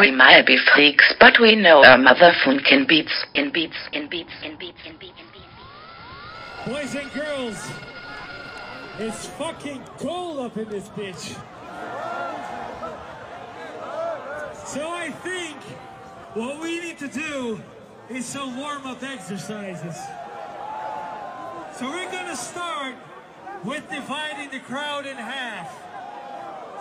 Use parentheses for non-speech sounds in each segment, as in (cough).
We might be freaks, but we know our mother funkin' beats, in beats, in beats, in beats, in beats, in beats. Boys and girls, it's fucking cold up in this bitch. So I think what we need to do is some warm up exercises. So we're gonna start with dividing the crowd in half.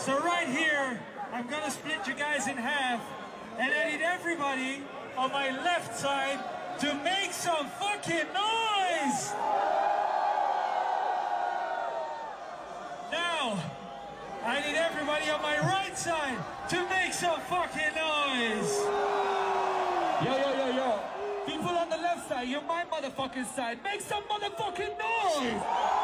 So right here, I'm gonna split you guys in half, and I need everybody on my left side to make some fucking noise! Now, I need everybody on my right side to make some fucking noise! Yo, yo, yo, yo. People on the left side, you're my motherfucking side. Make some motherfucking noise!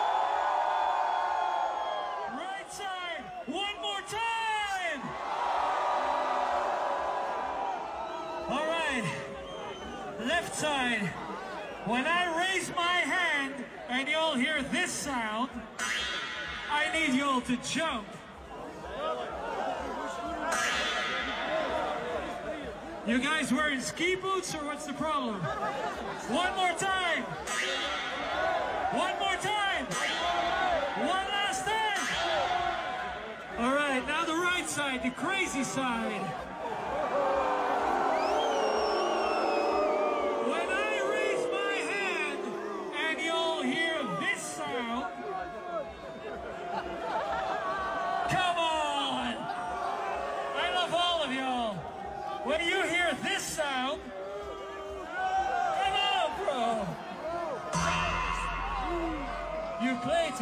Side. When I raise my hand and y'all hear this sound, I need y'all to jump. You guys wearing ski boots or what's the problem? One more time. One more time. One last time. All right, now the right side, the crazy side.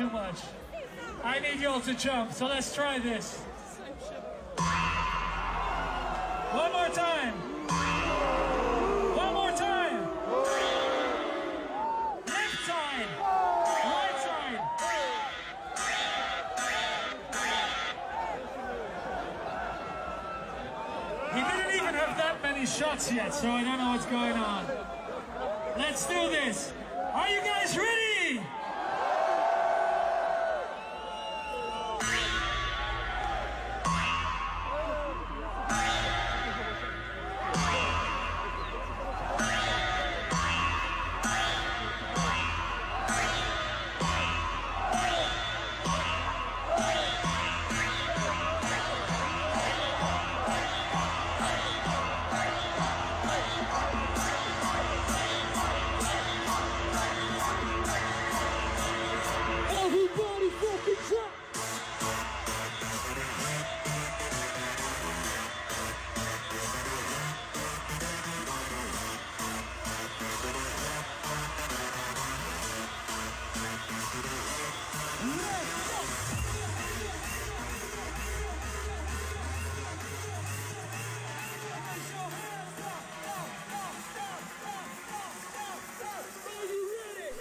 Too much. I need y'all to jump, so let's try this. One more time. One more time. Left side. Right side. He didn't even have that many shots yet, so I don't know what's going on. Let's do this. Are you guys ready?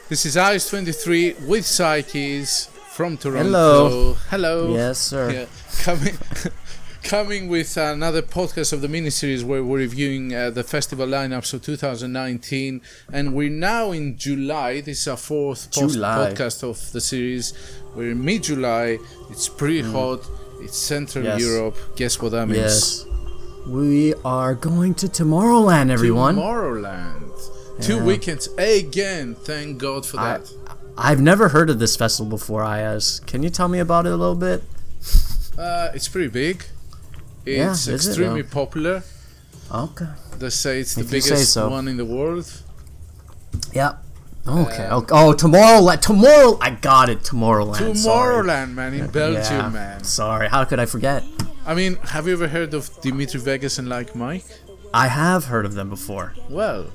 This is Ice 23 with Psyches from Toronto. Hello. Hello. Yes, sir. Yeah. Coming, (laughs) coming with another podcast of the miniseries where we're reviewing uh, the festival lineups of 2019. And we're now in July. This is our fourth July. podcast of the series. We're in mid July. It's pretty hot. It's Central Mm. Yes. Europe. Guess what that means? Yes. We are going to Tomorrowland, everyone. Tomorrowland. Two Yeah. weekends again. Thank God for that. I've never heard of this festival before, Ayaz. Can you tell me about it a little bit? Uh, it's pretty big. Yeah, It's it, extremely though? popular. Okay. They say it's the If you biggest so. one in the world. Yep. Okay. Um, okay. Oh, Tomorrowland. Tomorrow. I got it. Tomorrowland. sorry. Tomorrowland, man, in Belgium, Yeah. man. Sorry. How could I forget? I mean, have you ever heard of Dimitri Vegas and Like Mike? I have heard of them before. Well,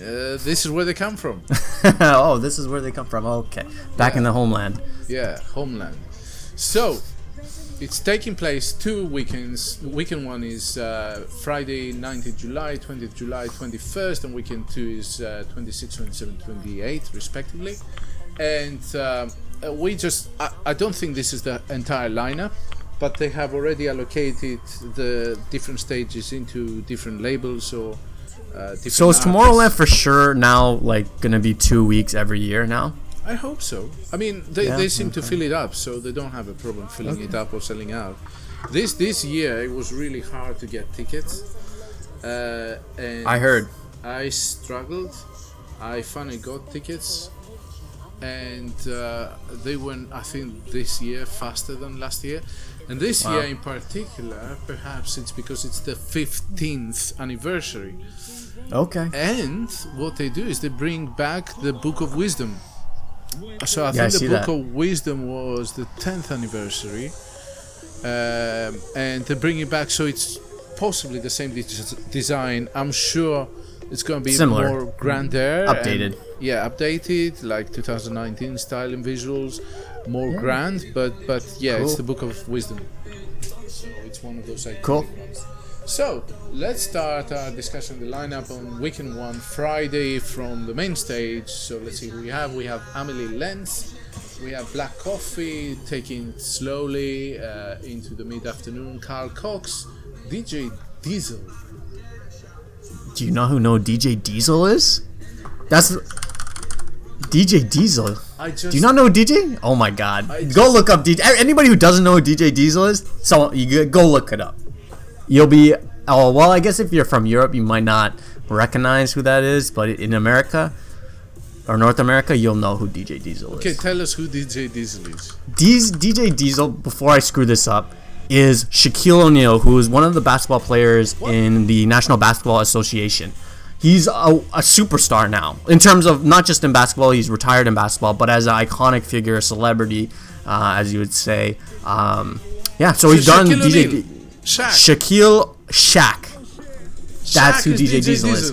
uh, this is where they come from. (laughs) oh, this is where they come from. Okay. Back in the homeland. yeah, homeland. So, it's taking place two weekends. Weekend one is uh, Friday, 19th July, 20th July, 21st, and weekend two is uh, 26, 27, 28, respectively. And um, uh, we just, I, I don't think this is the entire lineup, but they have already allocated the different stages into different labels or uh, So is. Tomorrowland for sure now like gonna be two weeks every year now? I hope so. I mean, they, Yeah, they seem to fill it up, so they don't have a problem filling it up or selling out. This this year it was really hard to get tickets. Uh, and I heard. I struggled. I finally got tickets, and uh, they went. I think this year faster than last year. And this Wow. year in particular, perhaps it's because it's the 15th anniversary. Okay. And what they do is they bring back the Book of Wisdom. So I Yeah, I think see the Book that. of Wisdom was the 10th anniversary. Um, and they bring it back so it's possibly the same design. I'm sure it's going to be Similar. more grander. and- Updated. yeah, updated, like 2019 style and visuals. More grand, but but yeah, it's the Book of Wisdom. So it's one of those iconic Cool. ones. So let's start our discussion the lineup on weekend one, Friday from the main stage. So let's see who we have. We have Amelie Lens. We have Black Coffee taking slowly uh, into the mid afternoon. Carl Cox, DJ Diesel. Do you know who know DJ Diesel is? That's DJ Diesel. I just Do you not know DJ? Oh my god. I Go look up DJ. Anybody who doesn't know who DJ Diesel is, so you go- look it up. You'll be oh well, I guess if you're from Europe, you might not recognize who that is, but in America or North America, you'll know who DJ Diesel is. Okay, tell us who DJ Diesel is. D's, DJ Diesel, before I screw this up, is Shaquille O'Neal, who is one of the basketball players in the National Basketball Association. He's a, a superstar now, in terms of not just in basketball, he's retired in basketball, but as an iconic figure, a celebrity, uh, as you would say. Um, yeah, so, he's done Shaquille DJ. O'Neal. Shaq. Shaquille Shaq. That's Shaq who is DJ, Diesel is.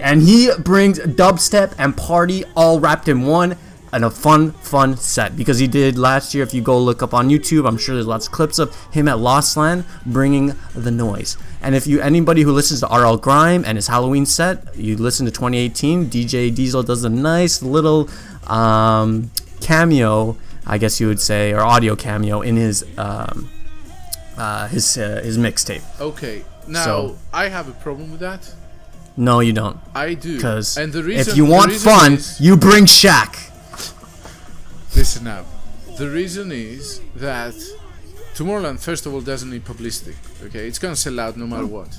And he brings dubstep and party all wrapped in one and a fun, fun set. Because he did last year, if you go look up on YouTube, I'm sure there's lots of clips of him at Lost Land bringing the noise. And if you anybody who listens to RL Grime and his Halloween set, you listen to 2018, DJ Diesel does a nice little um, cameo, I guess you would say, or audio cameo in his um, uh, his uh, his mixtape. Okay, now So- I have a problem with that. No, you don't. I do. Because and the reason, if you want fun, is- you bring Shaq. listen up. The reason is that Tomorrowland, first of all, doesn't need publicity. Okay, it's gonna sell out no matter what.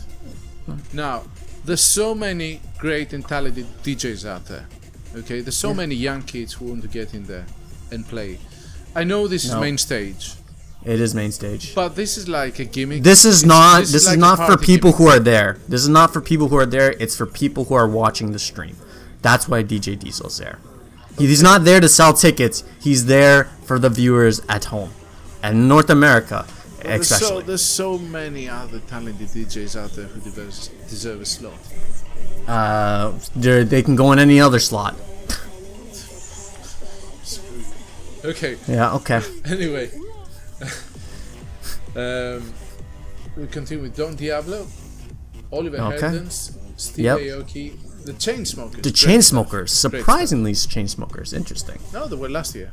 Now, there's so many great and talented DJs out there. Okay, there's so many young kids who want to get in there and play. I know this is main stage, It is main stage. but this is like a gimmick. This is It's- not. This, is like not for people gimmick. who are there. This is not for people who are there. It's for people who are watching the stream. That's why DJ Diesel's there. He- He's not there to sell tickets. He's there for the viewers at home, and North America, There's so, there's so many other talented DJs out there who deserve, deserve a slot. Uh, they're- can go in any other slot. Okay, Yeah. Okay. (laughs) anyway. (laughs) um, we continue with Don Diablo, Oliver Okay. Heldens, Steve Yep. Aoki, the Chainsmokers. The Chainsmokers, surprisingly Chainsmokers. Interesting. No, they were last year.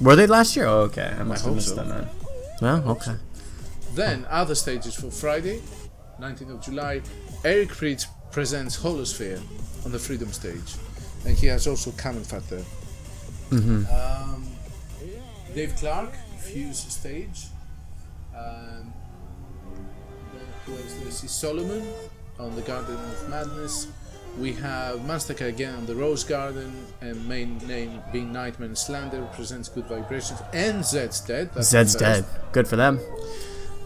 Were they last year? Oh, okay. I must have hope missed so. that. Then. Well, okay. Then, other stages for Friday, 19th of July, Eric Prydz presents Holosphere on the Freedom stage. And he has also CamelPhat there. Mm-hmm. Um, Dave Clarke, Fuse stage. Um, then who else? This Solomun on the Garden of Madness. We have Mastaka again on the Rose Garden, and main name being Nightmare and Slander presents Good Vibrations, and Zed's Dead. that's Zed's dead. Good for them.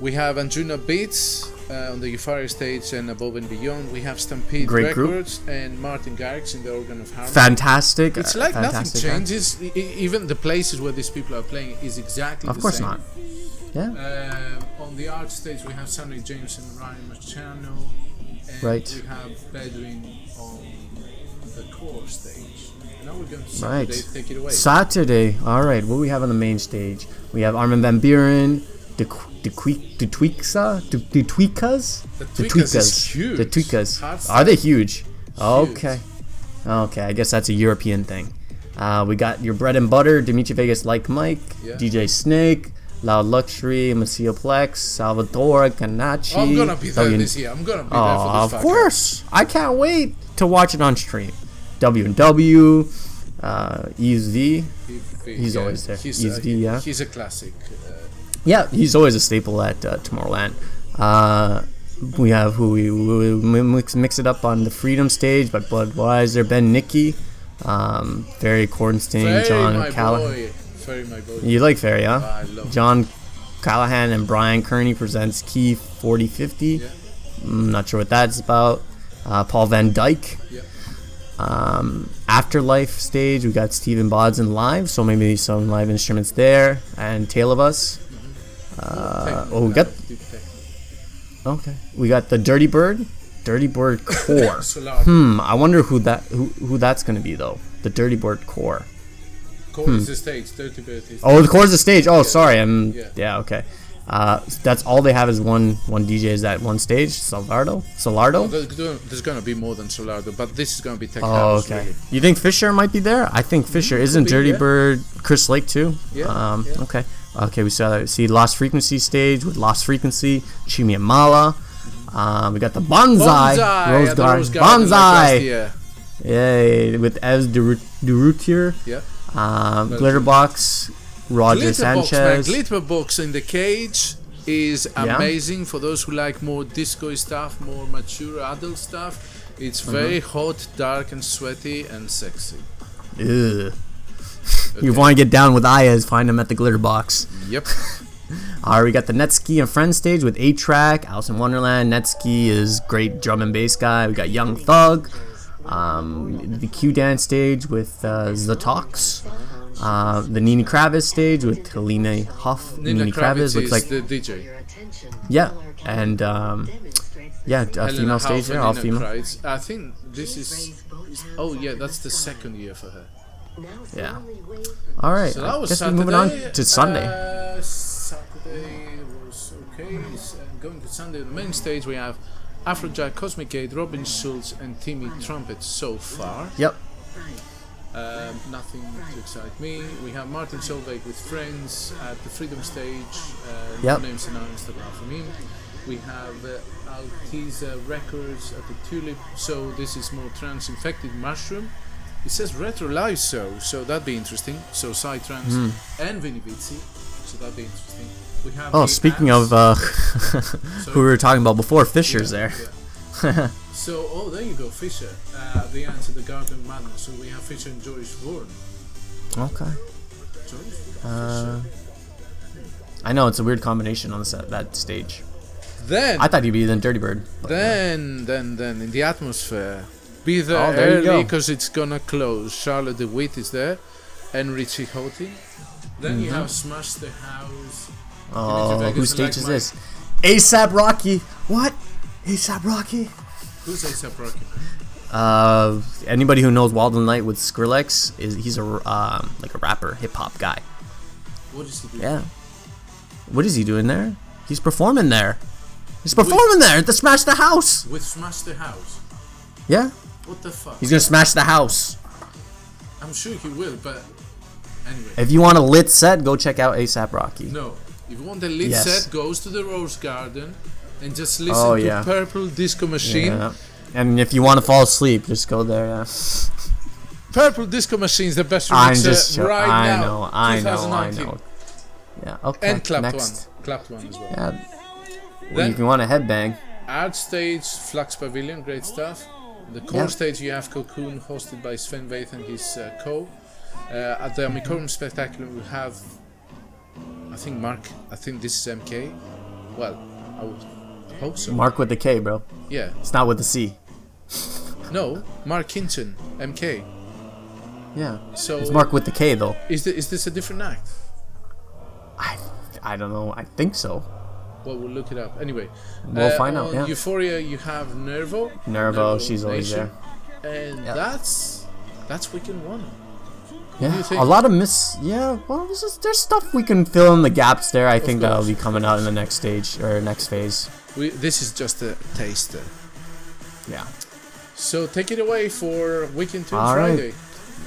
We have Anjuna Beats uh, on the Euphoria stage and Above and Beyond. We have Stampede Great group. Records and Martin Garrix in the Organ of Harmony. Fantastic. It's uh, like fantastic nothing changes. E- even the places where these people are playing is exactly Of the course same. not. Yeah. Um, on the art stage, we have Sonny James and Ryan Marciano. And Right. We have Bedouin on the core stage. Now we're going to Right. Saturday. Take it away. Saturday. All right. What do we have on the main stage? We have Armin van Buuren, the the the Tweaksa, the Tweakas, The the Tweakers the Tweakas. Are they huge? Okay. Okay. I guess that's a European thing. Uh, we got your bread and butter, Dimitri Vegas, like Mike, Yeah. DJ Snake, Loud Luxury, Maceo Plex, Salvatore Ganacci. I'm gonna be there W- this year. I'm gonna be there Oh, for this of course! I can't wait to watch it on stream. W and W, uh, ESV. He- he- He's always there. He's, he- yeah. he's a classic. Uh, Yeah, he's always a staple at uh, Tomorrowland. Uh, we have who we, we mix, mix it up on the Freedom stage by Budweiser, Ben Nicky, um, Ferry Cordenstein, Very John Callahan. Very my boy. You like Ferry, huh? I love John Callahan and Brian Kearney presents Key 4050. Yeah. I'm not sure what that's about. Uh, Paul van Dyk. Yeah. Um, Afterlife stage, we got Stephan Bodzin live, so maybe some live instruments there, and Tale of Us. Uh, oh, we got okay, we got the Dirty Bird, Dirty Bird (laughs) Core. Hmm, I wonder who that who who that's gonna be though. The Dirty Bird Core. Core is the stage. Dirty Bird is. Oh, the core's the stage. Oh, sorry. I'm Yeah. yeah. okay. Uh, that's all they have is one one DJ is that one stage. Solardo. Solardo. There's gonna- there's gonna be more than Solardo, but this is gonna be tech Oh, okay. Really. You think Fisher might be there? I think Fisher isn't be, Dirty yeah. Bird. Chris Lake too. Yeah, Um. yeah. Okay. Okay. We saw see Lost Frequency stage with Lost Frequency, Chimiamala. Um, we got the Bonsai, Bonsai, Rose the Garden, Rose Garden Bonsai. Yay! With Ez Durutier, Yeah. Um, Glitterbox, Roger Glitterbox, man. Sanchez. Glitterbox in the cage is Yeah. amazing for those who like more disco stuff, more mature adult stuff. It's Uh-huh. very hot, dark, and sweaty and sexy. Ugh. (laughs) You want to get down with Ayaz, find him at the glitter box. Yep. (laughs) Alright, we got the Netsky and Friends stage with A-Trak, Alice in Wonderland. Netsky is great drum and bass guy. We got Young Thug. Um, the Q Dance stage with uh, The Talks. Uh, the Nini Kraviz stage with Helena Hauff. Nina Nini Kraviz, Kravitz looks like the DJ. yeah, and um, yeah, a female stage there, all female. I think this is. Oh yeah, that's the second year for her. Yeah. All right, So that I was guess we're moving on to Sunday. Uh, Saturday was okay. Going to Sunday, the main stage we have Afrojack, Cosmic Gate, Robin Schulz, and Timmy Trumpet so far. Yep. Um, nothing to excite me. We have Martin Solveig with friends at the Freedom Stage. Uh, Yep. No names announced apart from him. We have uh, Alteza Records at the Tulip. So this is more trans-infected mushroom. It says retro live show, so that'd be interesting. So Psytrance and Vini Vici, so that'd be interesting. We have. Oh, speaking Ants. of uh, (laughs) who we were talking about before, Fisher's there. Yeah. (laughs) so, oh, there you go, Fisher. Uh, the answer, the Garden Madness. So we have Fisher and Joyce Vaughan. Okay. Joyce? Uh, I know it's a weird combination on the set, that stage. Then, I thought he'd be the Dirty Bird. but, uh, then, then, then, in the atmosphere, be there Oh, there you early go. because it's gonna close. Charlotte de Witte is there, and Richie Hawtin. Then you have Smash the House. Mm-hmm. oh, Vegas whose stage like is this? ASAP Rocky. What? ASAP Rocky. Who's A$AP Rocky? Uh, anybody who knows Wild and Light with Skrillex is he's a um, like a rapper, hip hop guy. What is he doing? Yeah. What is he doing there? He's performing there. He's performing there to smash the house. With Smash the House. Yeah. What the fuck? He's gonna smash the house. I'm sure he will, but anyway. If you want a lit set, go check out ASAP Rocky. No. If you want a lit Yes. set, goes to the Rose Garden and just listen Oh, to yeah. Purple Disco Machine. Yeah. And if you want to fall asleep, just go there. Yeah. (laughs) Purple Disco Machine is the best I'm just. jo- right I now. know. I know. I 2019. know. Yeah. Okay. And clapped next. one. Clapped one as well. Yeah. Well, Then- if you want a headbang, Art stage, Flux Pavilion, great stuff. The core Yeah. stage, you have Cocoon, hosted by Sven Väth and his uh, co. Uh, at the Amicorum Spectacular, we have, I think, Mark, I think this is MK. Well, I would hope so. Mark with the K, bro. yeah. It's not with the C. (laughs) No, Mark Kinton, MK. Yeah. So, It's Mark with the K though. is, thi- is this a different act? I. I don't know. I think so. Well, we'll look it up. Anyway, We'll find out, yeah. Euphoria, you have Nervo. Nervo, she's always there. And Yep. that's that's weekend one. Yeah, a lot of miss. Yeah, well, there's, just, there's stuff we can fill in the gaps there. I think that'll be coming out in the next stage or next phase. We, this is just a taster. Yeah. So take it away for weekend two All right. Friday.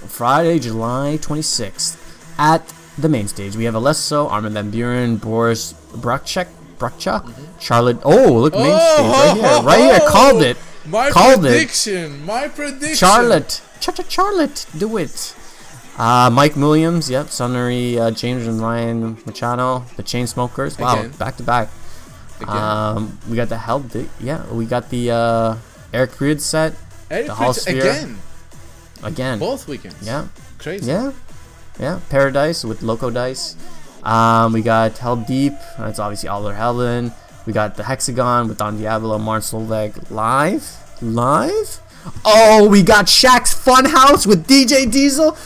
Friday, July 26th, at the main stage, we have Alesso, Armin van Buuren, Boris Brachek, Brachcha, mm-hmm. Charlotte. Oh, look, main oh, stage right here, right here. Oh, oh, called it. My Called it. prediction. My prediction. Charlotte, Cha Cha Charlotte, do it. Uh, Mike Williams, yep, Sunnery, uh, James and Ryan Machado, the Chainsmokers. Wow, Again. back to back. Um, we got the Help, Di- yeah, we got the uh, Eric Reed set Eric the Hall Sphere. again, again. both weekends. Yeah, crazy. yeah, yeah. Paradise with Loco Dice. Um, we got Heldeep. That's obviously Oliver Helen. We got the Hexagon with Don Diablo, Martin Solveig live, live. Oh, we got Shaq's Funhouse with DJ Diesel.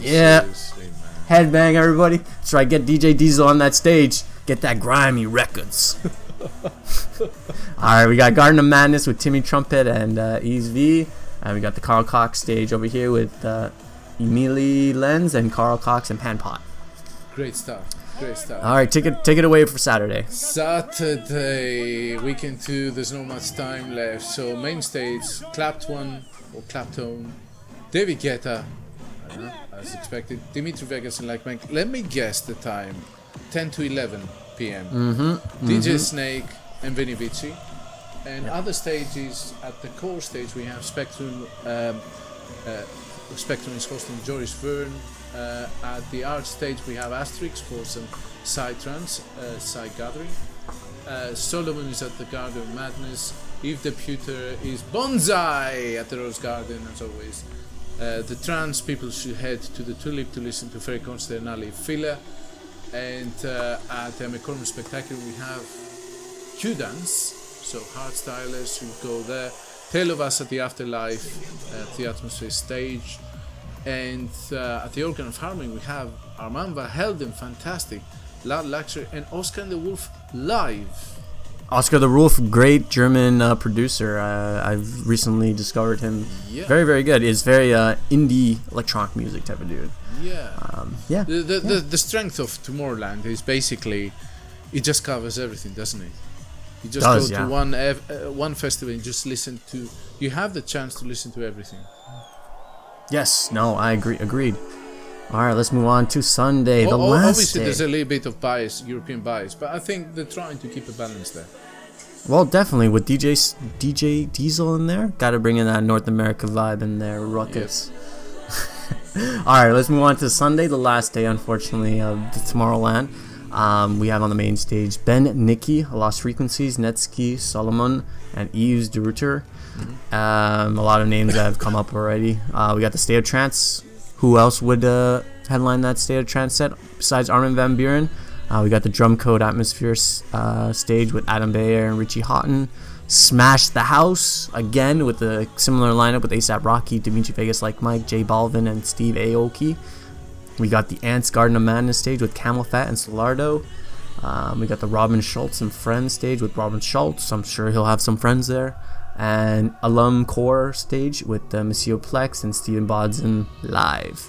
Yeah. Headbang, everybody. That's right. Get DJ Diesel on that stage. Get that grimy records. All right, we got Garden of Madness with Timmy Trumpet and uh, Ease V. And we got the Carl Cox stage over here with uh, Emily Lens and Carl Cox and Panpot. Great stuff. All right, take it take it away for Saturday. Saturday, weekend two, there's not much time left. So, main stage, Clapton or Clapton, David Guetta, don't as expected, Dimitri Vegas and Like Mike. Let me guess the time 10 to 11 p.m. Mm-hmm, DJ Snake and Vini Vici. And other stages, at the core stage, we have Spectrum. Um, uh, Spectrum is hosting Joris Voorn. Uh, at the art stage, we have Asterix for some side uh, side gathering. Uh, Solomun is at the Garden of Madness. Eve Deputer is Bonsai at the Rose Garden, as always. Uh, the trans people should head to the Tulip to listen to Ferry Ali Fila. And uh, at the McCormick Spectacular, we have Q Dance, so hardstylers who go there. Tale of Us at the Afterlife, at the Atmosphere stage. And uh, at the Organ of Harmony, we have Armand Van Helden, fantastic. Loud Luxury, and Oscar and the Wolf live. Oscar the Wolf, great German uh, producer. Uh, I've recently discovered him. Yeah. Very, very good. Is very uh, indie electronic music type of dude. Yeah. Um, yeah. The, the, the, the strength of Tomorrowland is basically it just covers everything, doesn't it? You just Does, go yeah. to one ev- uh, one festival and just listen to. You have the chance to listen to everything. Yes. No, I agree. Agreed. All right, let's move on to Sunday, the O- o- last obviously, day. there's a little bit of bias, European bias, but I think they're trying to keep a balance there. Well, definitely with DJ DJ Diesel in there, got to bring in that North America vibe in there, ruckus. (laughs) All right, let's move on to Sunday, the last day, unfortunately, of the Tomorrowland. Um, we have on the main stage Ben, Nikki, Lost Frequencies, Netsky, Solomun, and Eves de Ruter. Um, a lot of names that have come up already. Uh, we got the State of Trance. Who else would uh, headline that State of Trance set besides Armin van Buuren? Uh, we got the Drum Code Atmosphere uh, stage with Adam Beyer and Richie Hawtin. Smash the House again with a similar lineup with ASAP Rocky, Dimitri Vegas like Mike, J Balvin, and Steve Aoki. We got the Ants Garden of Madness stage with CamelPhat and Solardo. Um, we got the Robin Schulz and Friends stage with Robin Schulz. I'm sure he'll have some friends there. And Alum Core stage with uh, Monsieur Plex and Stephan Bodzin live.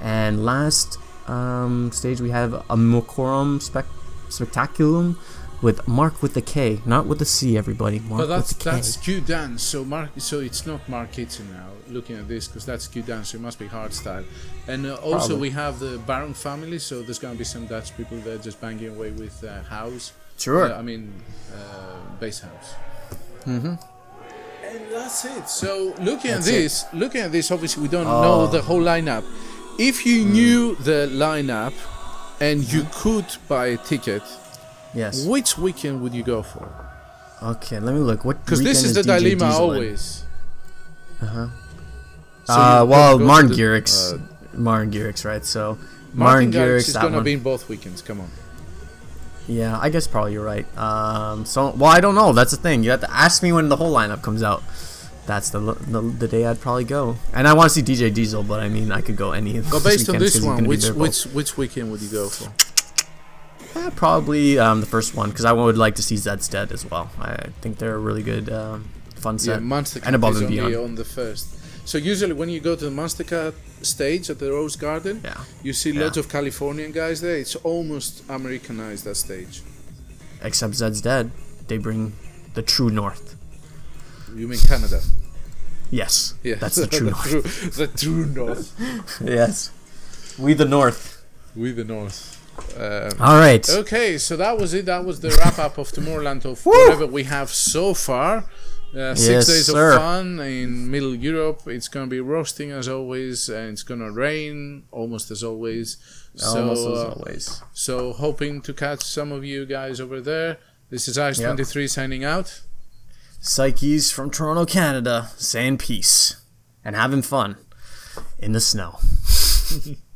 And last um, stage we have a Mokorum spec- Spectaculum with Mark with the K, not with the C, everybody. Mark But that's with the K. that's Q dance. So Mark, so it's not Mark Kitson now. Looking at this, because that's Q dance, so it must be hardstyle. And uh, also Probably. we have the Barong Family, so there's gonna be some Dutch people there just banging away with uh, house. Sure. Uh, I mean, uh, bass house. Mm-hmm. And that's it. So looking That's at it. this, looking at this, obviously we don't Oh. know the whole lineup. If you knew the lineup and you could buy a ticket, yes. which weekend would you go for? Okay, let me look. What? Because this is the DJ dilemma Diesel in? always. Uh-huh. So uh, well, Martin Garrix. uh, Martin Garrix, right? So Martin Martin Garrix is gonna one. be in both weekends. Come on. Yeah, I guess probably you're right. Um, so well, I don't know. That's the thing. You have to ask me when the whole lineup comes out. That's the the, the day I'd probably go. And I want to see DJ Diesel, but I mean, I could go any. of Go based on this one. Which which which weekend would you go for? Eh, probably um, the first one because I would like to see Zeds Dead as well. I think they're a really good, um, fun Yeah, set. Monster and above and beyond. on the first. So usually when you go to the Monster Cat stage at the Rose Garden, Yeah. you see Yeah. lots of Californian guys there. It's almost Americanized that stage. Except Zed's dead. They bring the true North. You mean Canada? Yes, Yeah, that's the true (laughs) North. true, the true North. (laughs) yes, we the North. We the North. Um, All right. Okay, so that was it. That was the (laughs) wrap up of Tomorrowland of whatever we have so far. Uh, six Yes, days sir. of fun in Middle Europe. It's gonna be roasting as always, and it's gonna rain almost as always. So, Almost as uh, always. so hoping to catch some of you guys over there. This is Ice Twenty Three signing out. Psyches from Toronto, Canada, saying peace and having fun in the snow. (laughs)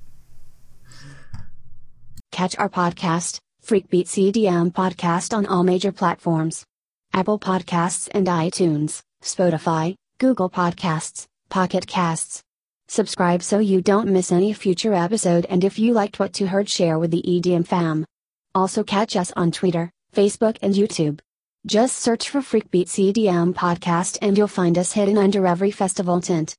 Catch our podcast, Freakbeat CDM Podcast on all major platforms Apple Podcasts and iTunes, Spotify, Google Podcasts, Pocket Casts. Subscribe so you don't miss any future episode and if you liked what you heard share with the EDM fam. Also catch us on Twitter, Facebook and YouTube. Just search for Freakbeat CDM Podcast and you'll find us hidden under every festival tent.